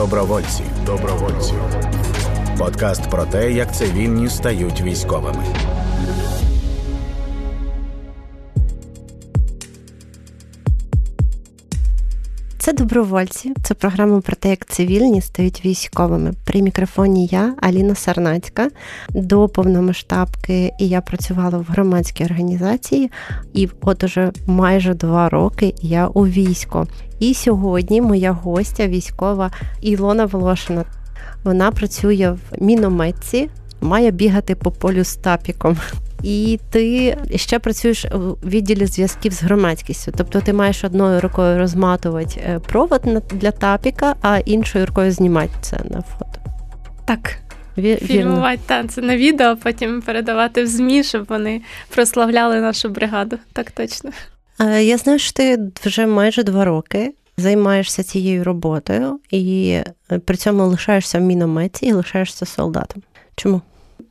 Добровольці. Добровольці. Подкаст про те, як цивільні стають військовими. Це добровольці. Це програма про те, як цивільні стають військовими. При мікрофоні я, Аліна Сарнацька. До повномасштабки і я працювала в громадській організації, і от уже майже два роки я у війську. І сьогодні моя гостя військова Ілона Волошина. Вона працює в мінометці, має бігати по полю з тапіком і ти ще працюєш у відділі зв'язків з громадськістю. Тобто ти маєш одною рукою розматувати е, провод для тапіка, а іншою рукою знімати це на фото. Так. Фільмувати танці на відео, потім передавати в ЗМІ, щоб вони прославляли нашу бригаду. Так точно. Я знаю, що ти вже майже два роки займаєшся цією роботою і е, при цьому лишаєшся в мінометі і лишаєшся солдатом. Чому?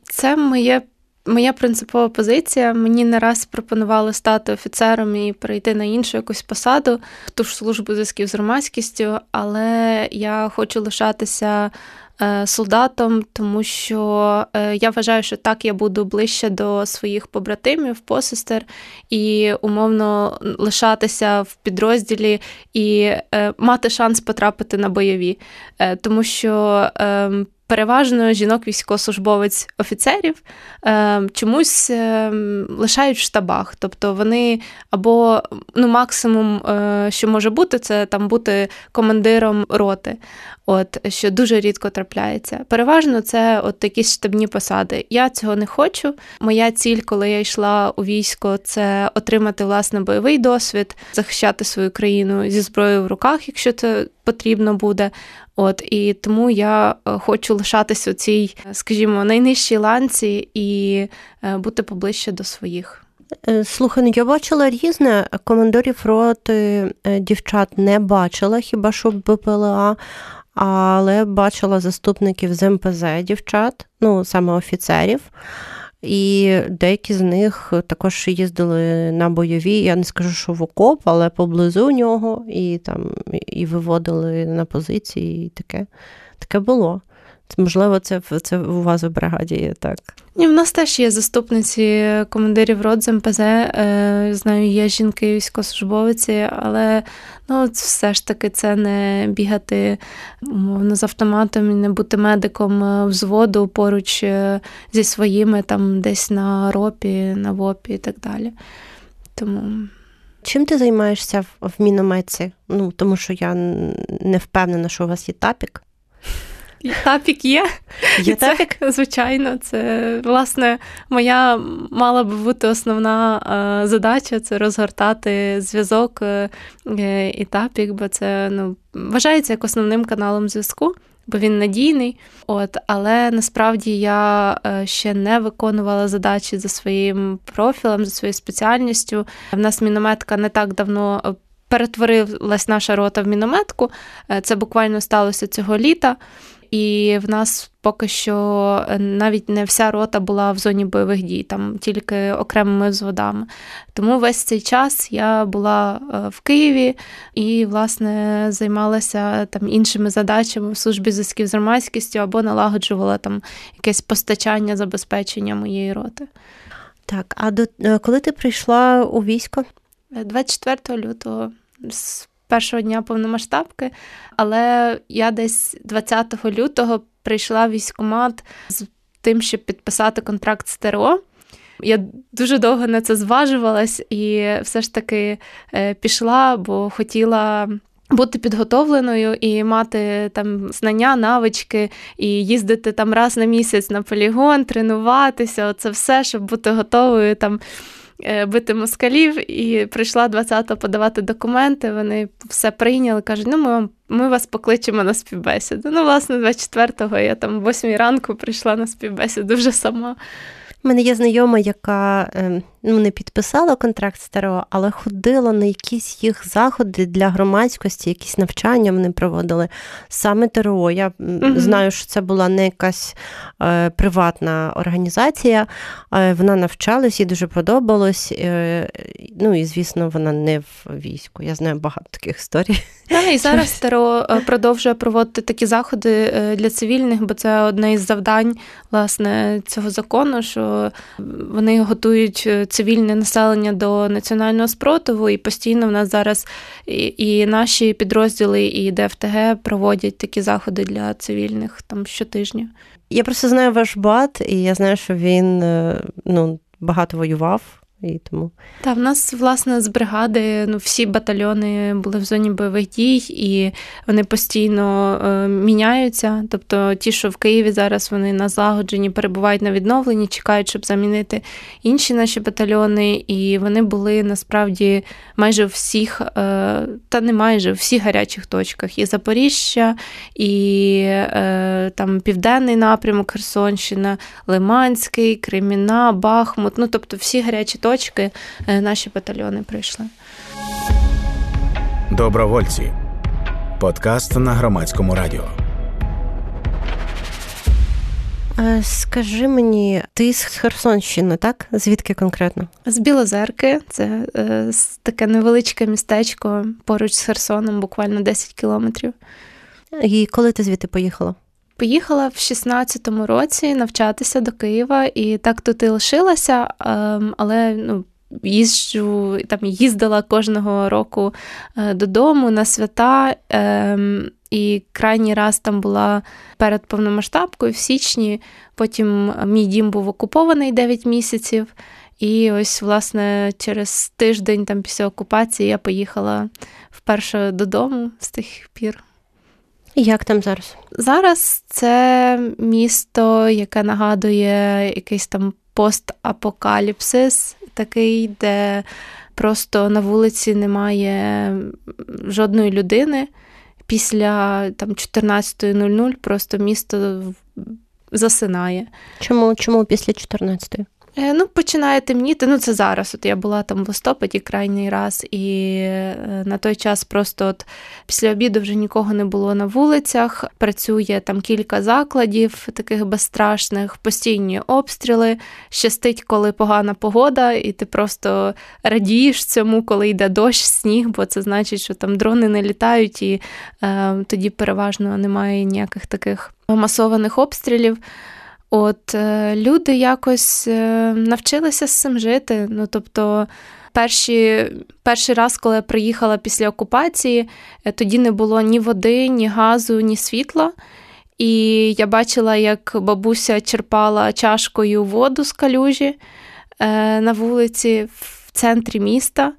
Це моє Моя принципова позиція. Мені не раз пропонували стати офіцером і перейти на іншу якусь посаду, ту ж службу зв'язків з громадськістю, але я хочу лишатися е, солдатом, тому що е, я вважаю, що так я буду ближче до своїх побратимів, посестер, і умовно лишатися в підрозділі і е, мати шанс потрапити на бойові, тому що. Переважно жінок військовослужбовець офіцерів е, чомусь е, лишають в штабах. Тобто вони або ну, максимум, е, що може бути, це там бути командиром роти, от, що дуже рідко трапляється. Переважно це от якісь штабні посади. Я цього не хочу. Моя ціль, коли я йшла у військо, це отримати власне бойовий досвід, захищати свою країну зі зброєю в руках, якщо це потрібно буде. От і тому я е, хочу лишатися у цій, скажімо, найнижчій ланці і е, бути поближче до своїх. Е, слухай, ну я бачила різне. Командорів роти дівчат не бачила, хіба що БПЛА, але бачила заступників з МПЗ дівчат, ну саме офіцерів. І деякі з них також їздили на бойові. Я не скажу, що в окоп, але поблизу нього, і там і виводили на позиції, і таке таке було. Можливо, це це у вас в бригаді є так. Ні, в нас теж є заступниці командирів рот з МПЗ. Е, знаю, є жінки військовослужбовиці, але ну, все ж таки це не бігати умовно з автоматом і не бути медиком е, взводу поруч е, зі своїми там десь на ропі, на ВОПі і так далі. Тому. Чим ти займаєшся в мінометці? Ну, тому що я не впевнена, що у вас є тапік. Тапік є. Є тапік? Це, звичайно, це власне моя мала би бути основна е, задача це розгортати зв'язок е, і тапік, бо це ну, вважається як основним каналом зв'язку. Бо він надійний, от але насправді я е, ще не виконувала задачі за своїм профілем, за своєю спеціальністю. В нас мінометка не так давно перетворилась наша рота в мінометку. Це буквально сталося цього літа і в нас поки що е, навіть не вся рота була в зоні бойових дій, там тільки окремими взводами. Тому весь цей час я була е, в Києві і, власне, займалася там іншими задачами в службі зв'язків з громадськістю або налагоджувала там якесь постачання забезпечення моєї роти. Так, а до е, коли ти прийшла у військо? 24 лютого першого дня повномасштабки, але я десь 20 лютого прийшла військкомат з тим, щоб підписати контракт з ТРО. Я дуже довго на це зважувалась і все ж таки е, пішла, бо хотіла. Бути підготовленою і мати там знання, навички, і їздити там раз на місяць на полігон, тренуватися, оце все, щоб бути готовою там бити москалів, і прийшла 20-го подавати документи. Вони все прийняли, кажуть, ну ми ми вас покличемо на співбесіду. Ну, власне, 24-го я там о 8 ранку прийшла на співбесіду вже сама. У мене є знайома, яка ем, ну, не підписала контракт старого, але ходила на якісь їх заходи для громадськості, якісь навчання вони проводили. Саме ТРО. Я mm знаю, що це була не якась е, приватна організація. Е, вона навчалась, їй дуже подобалось. Е, ну і звісно, вона не в війську. Я знаю багато таких історій. Да, і зараз ТРО е, продовжує проводити такі заходи е, для цивільних, бо це одне із завдань власне цього закону, що вони готують е, цивільне населення до національного спротиву, і постійно в нас зараз і, і наші підрозділи, і ДФТГ проводять такі заходи для цивільних там щотижня. Я просто знаю ваш бат, і я знаю, що він ну, багато воював і тому. Та в нас, власне, з бригади ну, всі батальйони були в зоні бойових дій, і вони постійно е, міняються. Тобто ті, що в Києві зараз вони на злагодженні, перебувають на відновленні, чекають, щоб замінити інші наші батальйони. І вони були насправді майже у всіх, е, та не майже у всіх гарячих точках. І Запоріжжя, і е, там Південний напрямок, Херсонщина, Лиманський, Креміна, Бахмут. Ну тобто всі гарячі точки точки е, наші батальйони прийшли. Добровольці. Подкаст на громадському радіо. Е, скажи мені, ти з Херсонщини, так? Звідки конкретно? З Білозерки, це е, таке невеличке містечко поруч з Херсоном, буквально 10 кілометрів. І коли ти звідти поїхала? Поїхала в 16-му році навчатися до Києва, і так тут і лишилася, ем, але ну. Їжджу там їздила кожного року е, додому на свята, ем, і крайній раз там була перед повномасштабкою в січні. Потім мій дім був окупований 9 місяців. І ось, власне, через тиждень там після окупації я поїхала вперше додому з тих пір. Як там зараз? Зараз це місто, яке нагадує якийсь там постапокаліпсис, такий, де просто на вулиці немає жодної людини. Після там 14.00 просто місто засинає. Чому Чому після 14-ї? Е, ну, починає темніти. Ну, це зараз. От я була там в листопаді крайній раз, і е, на той час просто от після обіду вже нікого не було на вулицях. Працює там кілька закладів, таких безстрашних, постійні обстріли. Щастить, коли погана погода, і ти просто радієш цьому, коли йде дощ, сніг, бо це значить, що там дрони не літають, і е, тоді переважно немає ніяких таких масованих обстрілів. От е, люди якось е, навчилися з цим жити. Ну тобто, перші, перший раз, коли я приїхала після окупації, е, тоді не було ні води, ні газу, ні світла. І я бачила, як бабуся черпала чашкою воду з калюжі на вулиці в центрі міста.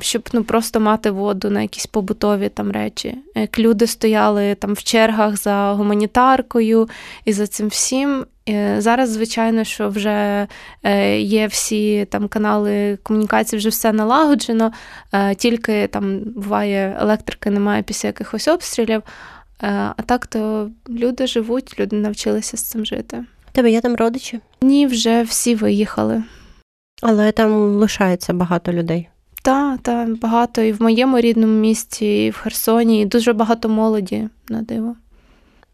Щоб ну просто мати воду на якісь побутові там речі. Як люди стояли там в чергах за гуманітаркою і за цим всім. Е, зараз, звичайно, що вже е, є всі там канали комунікації, вже все налагоджено, е, тільки там буває електрики, немає після якихось обстрілів. А так то люди живуть, люди навчилися з цим жити. Тебе є там родичі? Ні, вже всі виїхали. Але там лишається багато людей. Так, так, багато і в моєму рідному місті, і в Херсоні, і дуже багато молоді на диво.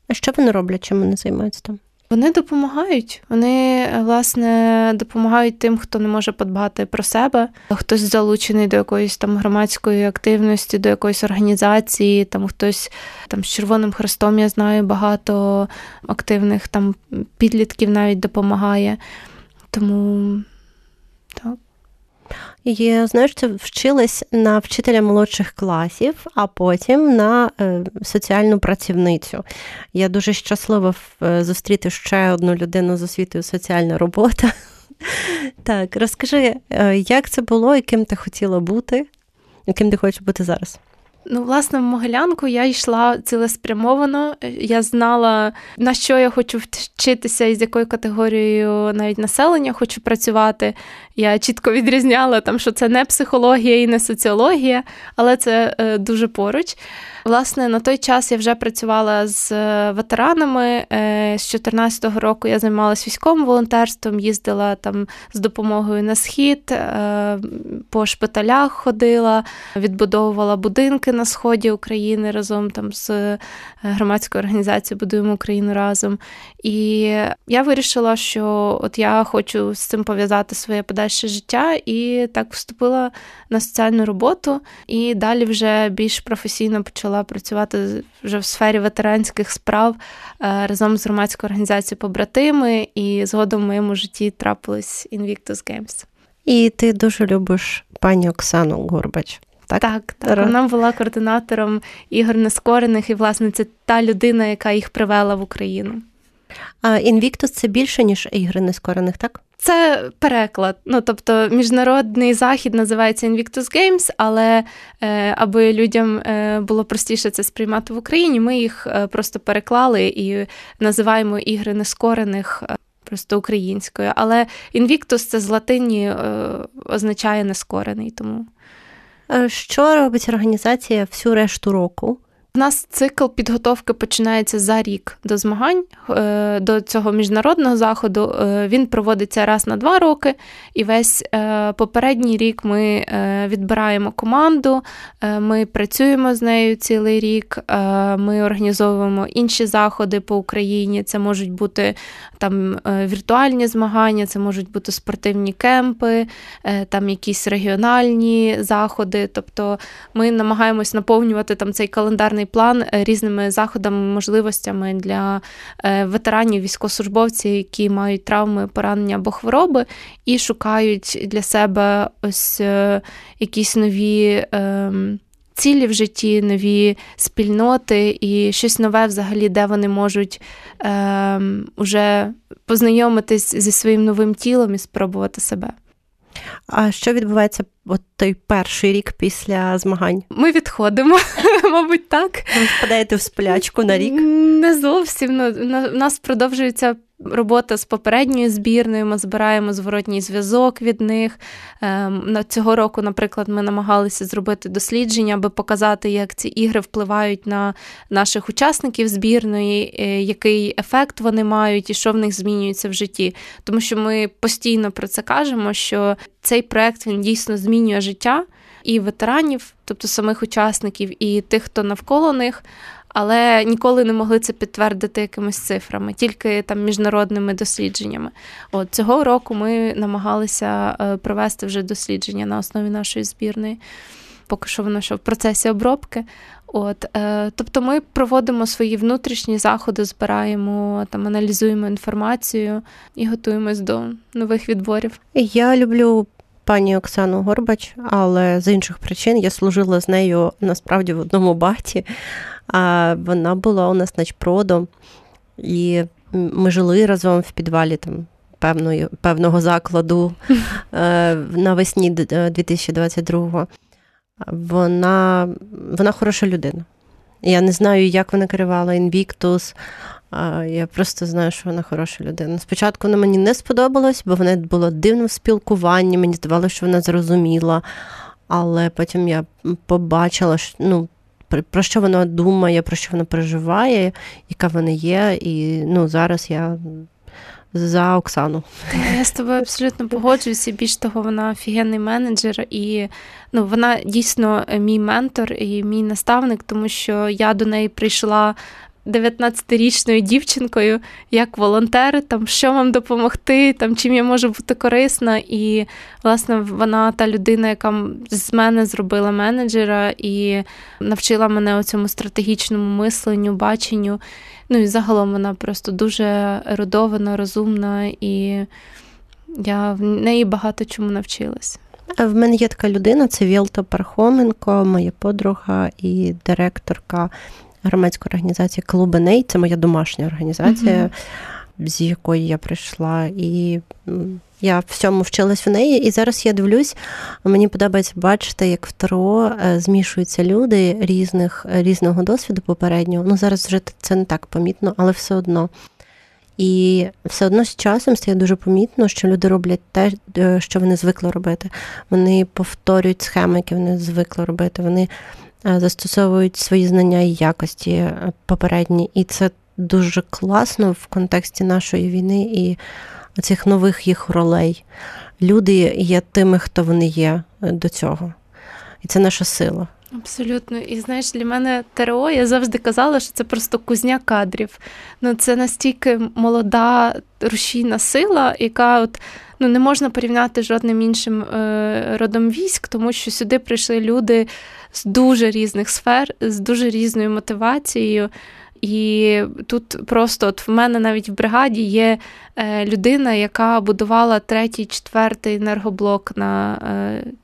А що вони роблять, чим вони займаються там? Вони допомагають. Вони власне допомагають тим, хто не може подбати про себе. Хтось залучений до якоїсь там громадської активності, до якоїсь організації. Там хтось там з Червоним Хрестом я знаю багато активних там підлітків навіть допомагає. Тому так. І знаєш, це вчилась на вчителя молодших класів, а потім на е, соціальну працівницю. Я дуже щаслива е, зустріти ще одну людину з освітою соціальна робота. Так, розкажи, е, як це було і ким ти хотіла бути, і ким ти хочеш бути зараз? Ну, власне, в Могилянку я йшла цілеспрямовано. Я знала, на що я хочу вчитися і з якою категорією навіть населення хочу працювати. Я чітко відрізняла, там, що це не психологія і не соціологія, але це е, дуже поруч. Власне, на той час я вже працювала з е, ветеранами. Е, з 2014 року я займалася військовим волонтерством, їздила там з допомогою на схід, е, по шпиталях ходила, відбудовувала будинки на сході України разом там з громадською організацією Будуємо Україну разом. І я вирішила, що от я хочу з цим пов'язати своє подальше життя, і так вступила на соціальну роботу, і далі вже більш професійно почала працювати вже в сфері ветеранських справ е, разом з громадською організацією Побратими, і згодом в моєму житті трапились Invictus Games. І ти дуже любиш пані Оксану Горбач. Так, так, так. вона була координатором ігор нескорених, і, власне, це та людина, яка їх привела в Україну. А Інвіктус це більше, ніж ігри нескорених, так? Це переклад. Ну, тобто, міжнародний захід називається Invictus Games, але е, аби людям е, було простіше це сприймати в Україні, ми їх е, просто переклали і називаємо ігри нескорених. Е, просто українською, але Invictus це з латині е, означає нескорений. Тому е, що робить організація всю решту року? У нас цикл підготовки починається за рік до змагань е, до цього міжнародного заходу. Е, він проводиться раз на два роки, і весь е, попередній рік ми відбираємо команду, ми працюємо з нею цілий рік. Ми організовуємо інші заходи по Україні. Це можуть бути там віртуальні змагання, це можуть бути спортивні кемпи, там якісь регіональні заходи. Тобто ми намагаємось наповнювати там цей календарний планований план е, різними заходами, можливостями для е, ветеранів, військовослужбовців, які мають травми, поранення або хвороби, і шукають для себе ось е, якісь нові. Ем, цілі в житті, нові спільноти і щось нове, взагалі, де вони можуть е, уже познайомитись зі своїм новим тілом і спробувати себе. А що відбувається от той перший рік після змагань? Ми відходимо, мабуть, так. Ви впадаєте в сплячку на рік? Не зовсім. Ну, У нас продовжується робота з попередньою збірною, ми збираємо зворотній зв'язок від них. Ем, цього року, наприклад, ми намагалися зробити дослідження, аби показати, як ці ігри впливають на наших учасників збірної, е, який ефект вони мають і що в них змінюється в житті. Тому що ми постійно про це кажемо, що цей проект він дійсно змінює життя і ветеранів, тобто самих учасників, і тих, хто навколо них але ніколи не могли це підтвердити якимись цифрами, тільки там міжнародними дослідженнями. От цього року ми намагалися е, провести вже дослідження на основі нашої збірної. Поки що воно що в процесі обробки. От, е, Тобто ми проводимо свої внутрішні заходи, збираємо, там, аналізуємо інформацію і готуємось до нових відборів. Я люблю пані Оксану Горбач, але з інших причин я служила з нею насправді в одному баті. А вона була у нас начпродом, і ми жили разом в підвалі там певної, певного закладу е, навесні 2022-го. Е, вона вона хороша людина. Я не знаю, як вона керувала Invictus, я просто знаю, що вона хороша людина. Спочатку вона мені не сподобалось, бо вона була дивним в спілкуванні, мені здавалося, що вона зрозуміла. Але потім я побачила, що ну, про що вона думає, про що вона переживає, яка вона є. І ну, зараз я. За Оксану. Я з тобою абсолютно погоджуюся. Більш того, вона офігенний менеджер, і ну, вона дійсно мій ментор і мій наставник, тому що я до неї прийшла 19-річною дівчинкою, як волонтер, там що вам допомогти, там чим я можу бути корисна. І, власне, вона та людина, яка з мене зробила менеджера і навчила мене у цьому стратегічному мисленню, баченню. Ну і загалом вона просто дуже ерудована, розумна, і я в неї багато чому навчилась. В мене є така людина, це Вілта Пархоменко, моя подруга і директорка громадської організації Клубеней, це моя домашня організація. з якої я прийшла, і я всьому вчилась в неї. І зараз я дивлюсь, мені подобається бачити, як в Таро е, змішуються люди різних, різного досвіду попереднього. Ну зараз вже це не так помітно, але все одно. І все одно з часом стає дуже помітно, що люди роблять те, е, що вони звикли робити. Вони повторюють схеми, які вони звикли робити. Вони е, застосовують свої знання і якості е, попередні. І це дуже класно в контексті нашої війни і цих нових їх ролей. Люди є тими, хто вони є до цього. І це наша сила. Абсолютно, і знаєш, для мене ТРО я завжди казала, що це просто кузня кадрів. Ну це настільки молода рушійна сила, яка от ну не можна порівняти з жодним іншим е, родом військ, тому що сюди прийшли люди з дуже різних сфер, з дуже різною мотивацією. І тут просто от в мене навіть в бригаді є е, людина, яка будувала третій, четвертий енергоблок на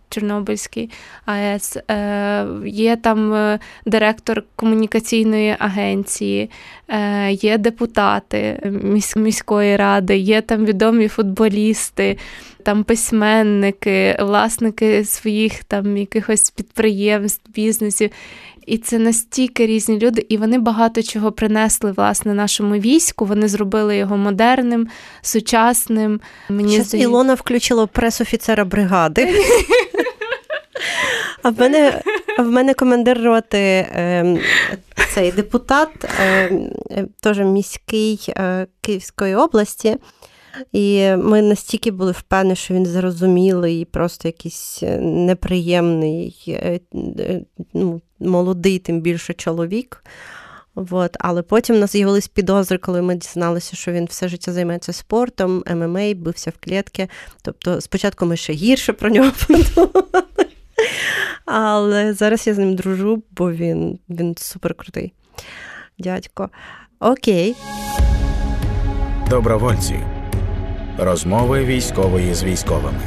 Чорнобильський АЕС, е, є там е, директор комунікаційної агенції, е, є депутати міської ради, є там відомі футболісти, там письменники, власники своїх там якихось підприємств, бізнесів. І це настільки різні люди, і вони багато чого принесли власне нашому війську. Вони зробили його модерним, сучасним. Мені Щас здає... Ілона включила прес-офіцера бригади. А в мене в мене командир роти е, цей депутат, е, теж міський е, Київської області. І ми настільки були впевнені, що він зрозумілий, просто якийсь е, неприємний, е, ну, молодий, тим більше чоловік. От. Але потім у нас з'явились підозри, коли ми дізналися, що він все життя займається спортом, ММА, ем ем бився в клітки. Тобто, спочатку ми ще гірше про нього подумали. Але зараз я з ним дружу, бо він він супер. Дядько. Окей. Добровольці. Розмови військової з військовими.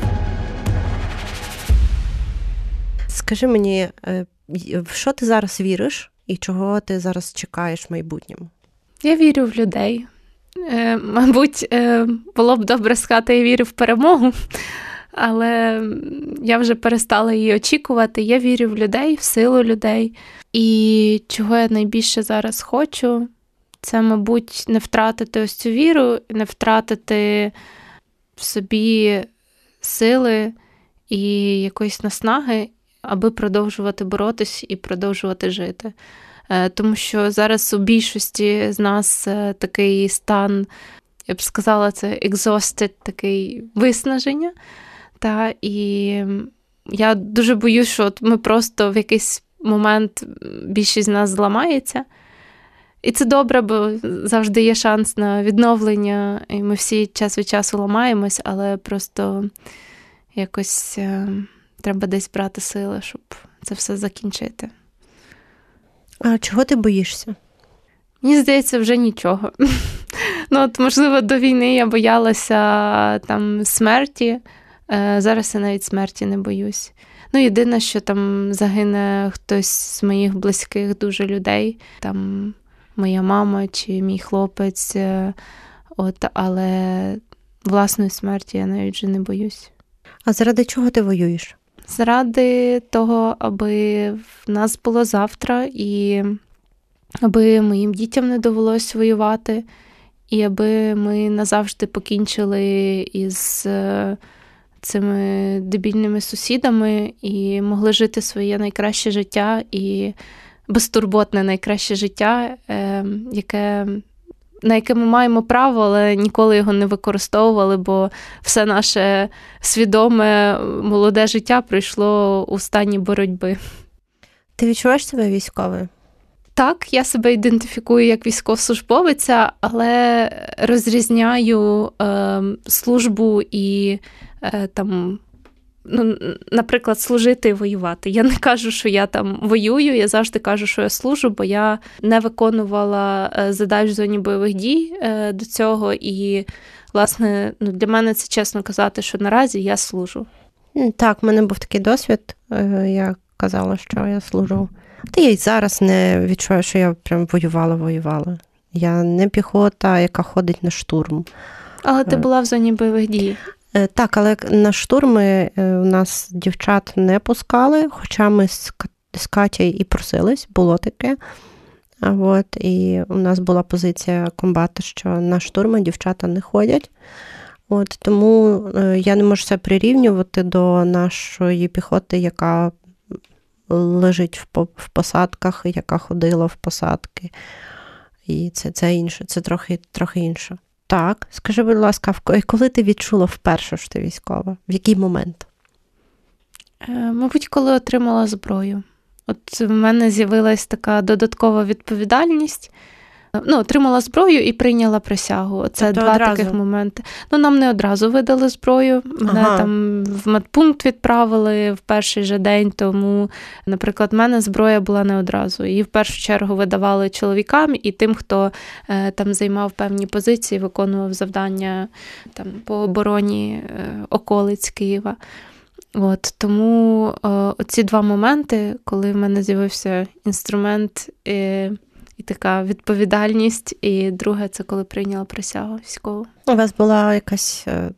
Скажи мені, е, в що ти зараз віриш і чого ти зараз чекаєш в майбутньому? Я вірю в людей. Е, мабуть, е, було б добре сказати, я вірю в перемогу але я вже перестала її очікувати. Я вірю в людей, в силу людей. І чого я найбільше зараз хочу, це, мабуть, не втратити ось цю віру, не втратити в собі сили і якоїсь наснаги, аби продовжувати боротись і продовжувати жити. Е, тому що зараз у більшості з нас е, такий стан, я б сказала, це exhausted, такий виснаження. Та, І я дуже боюсь, що от ми просто в якийсь момент більшість з нас зламається. І це добре, бо завжди є шанс на відновлення, і ми всі час від часу ламаємось, але просто якось е, треба десь брати сили, щоб це все закінчити. А чого ти боїшся? Мені здається, вже нічого. Ну, от, Можливо, до війни я боялася там смерті. Е, зараз я навіть смерті не боюсь. Ну, єдине, що там загине хтось з моїх близьких дуже людей, там моя мама чи мій хлопець, е, от, але власної смерті я навіть вже не боюсь. А заради чого ти воюєш? Заради того, аби в нас було завтра, і аби моїм дітям не довелось воювати, і аби ми назавжди покінчили із. Е, цими дебільними сусідами і могли жити своє найкраще життя і безтурботне найкраще життя, е, яке. На яке ми маємо право, але ніколи його не використовували, бо все наше свідоме молоде життя пройшло у стані боротьби. Ти відчуваєш себе військовою? Так, я себе ідентифікую як військовослужбовиця, але розрізняю е, службу і Е, там. Ну, наприклад, служити і воювати. Я не кажу, що я там воюю, я завжди кажу, що я служу, бо я не виконувала е, задач в зоні бойових дій е, до цього. І, власне, ну, для мене це чесно казати, що наразі я служу. Так, в мене був такий досвід. Я казала, що я служу. Та я й зараз не відчуваю, що я прям воювала, воювала. Я не піхота, яка ходить на штурм. Але ти була в зоні бойових дій. Так, але на штурми у нас дівчат не пускали, хоча ми з Катя і просились, було таке. От, І у нас була позиція комбата, що на штурми дівчата не ходять. От, Тому е, я не можу це прирівнювати до нашої піхоти, яка лежить в посадках, яка ходила в посадки. І це це інше, це трохи трохи інше. Так, скажи, будь ласка, коли ти відчула вперше, що ти військова? В який момент? Е, мабуть, коли отримала зброю. От в мене з'явилась така додаткова відповідальність. Ну, Отримала зброю і прийняла присягу. Це тобто два одразу? таких моменти. Ну, нам не одразу видали зброю. Мене ага. там в медпункт відправили в перший же день, тому, наприклад, в мене зброя була не одразу. Її в першу чергу видавали чоловікам і тим, хто е, там займав певні позиції, виконував завдання там по обороні е, околиць Києва. От Тому е, ці два моменти, коли в мене з'явився інструмент і, і така відповідальність, і друге, це коли прийняла присягу військову. У вас була якась е,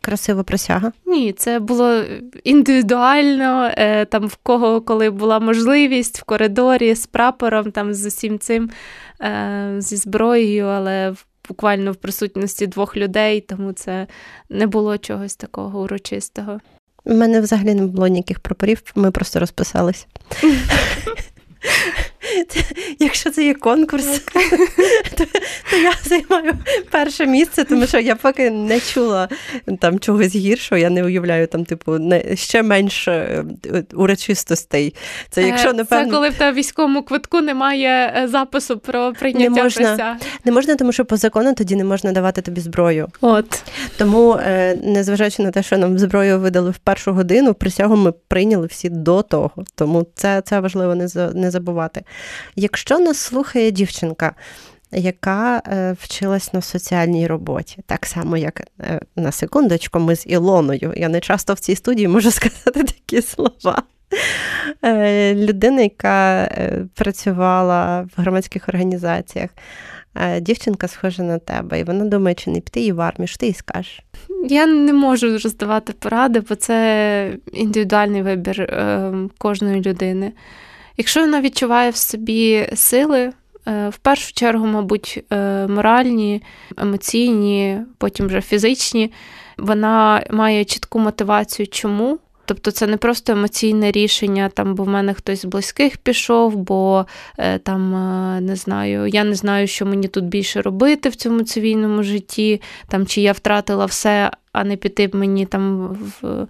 красива присяга? Ні, це було індивідуально, е, там в кого коли була можливість в коридорі з прапором, там з усім цим, е, зі зброєю, але буквально в присутності двох людей, тому це не було чогось такого урочистого. У мене взагалі не було ніяких прапорів, ми просто розписались. Якщо це є конкурс, то, то я займаю перше місце, тому що я поки не чула там чогось гіршого, я не уявляю там, типу, не ще менше е, урочистостей. Це якщо напевно... Це коли в тебе військовому квитку немає е, запису про прийняття не можна, присяг. Не можна, тому що по закону тоді не можна давати тобі зброю. От тому, е, незважаючи на те, що нам зброю видали в першу годину, присягу ми прийняли всі до того. Тому це це важливо не не забувати. Якщо нас слухає дівчинка, яка е, вчилась на соціальній роботі, так само, як е, на секундочку, ми з Ілоною. Я не часто в цій студії можу сказати такі слова. Е, людина, яка працювала в громадських організаціях, дівчинка схожа на тебе, і вона думає, чи не піти їй в армію, що ти їй скажеш? Я не можу роздавати поради, бо це індивідуальний вибір кожної людини. Якщо вона відчуває в собі сили, е, в першу чергу, мабуть, е, моральні, емоційні, потім вже фізичні, вона має чітку мотивацію, чому. Тобто це не просто емоційне рішення, там, бо в мене хтось з близьких пішов, бо е, там не знаю, я не знаю, що мені тут більше робити в цьому цивільному житті, там, чи я втратила все, а не піти мені там в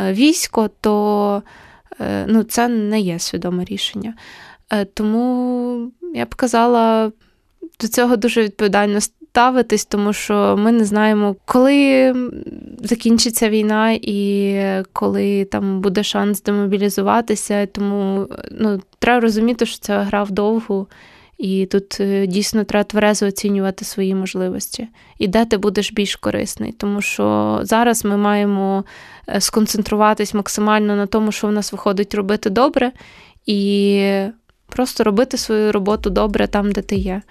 військо, то ну, це не є свідоме рішення. Е, тому я б казала до цього дуже відповідально ставитись, тому що ми не знаємо, коли закінчиться війна і коли там буде шанс демобілізуватися. Тому ну, треба розуміти, що це гра вдовгу. І тут е, дійсно треба тверезо оцінювати свої можливості, і де ти будеш більш корисний. Тому що зараз ми маємо е, сконцентруватись максимально на тому, що в нас виходить робити добре, і просто робити свою роботу добре там, де ти є.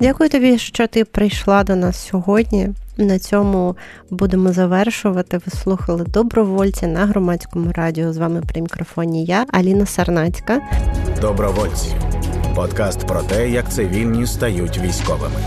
Дякую тобі, що ти прийшла до нас сьогодні. На цьому будемо завершувати. Ви слухали добровольці на громадському радіо. З вами при мікрофоні я, Аліна Сарнацька. Добровольці. Подкаст про те, як цивільні стають військовими.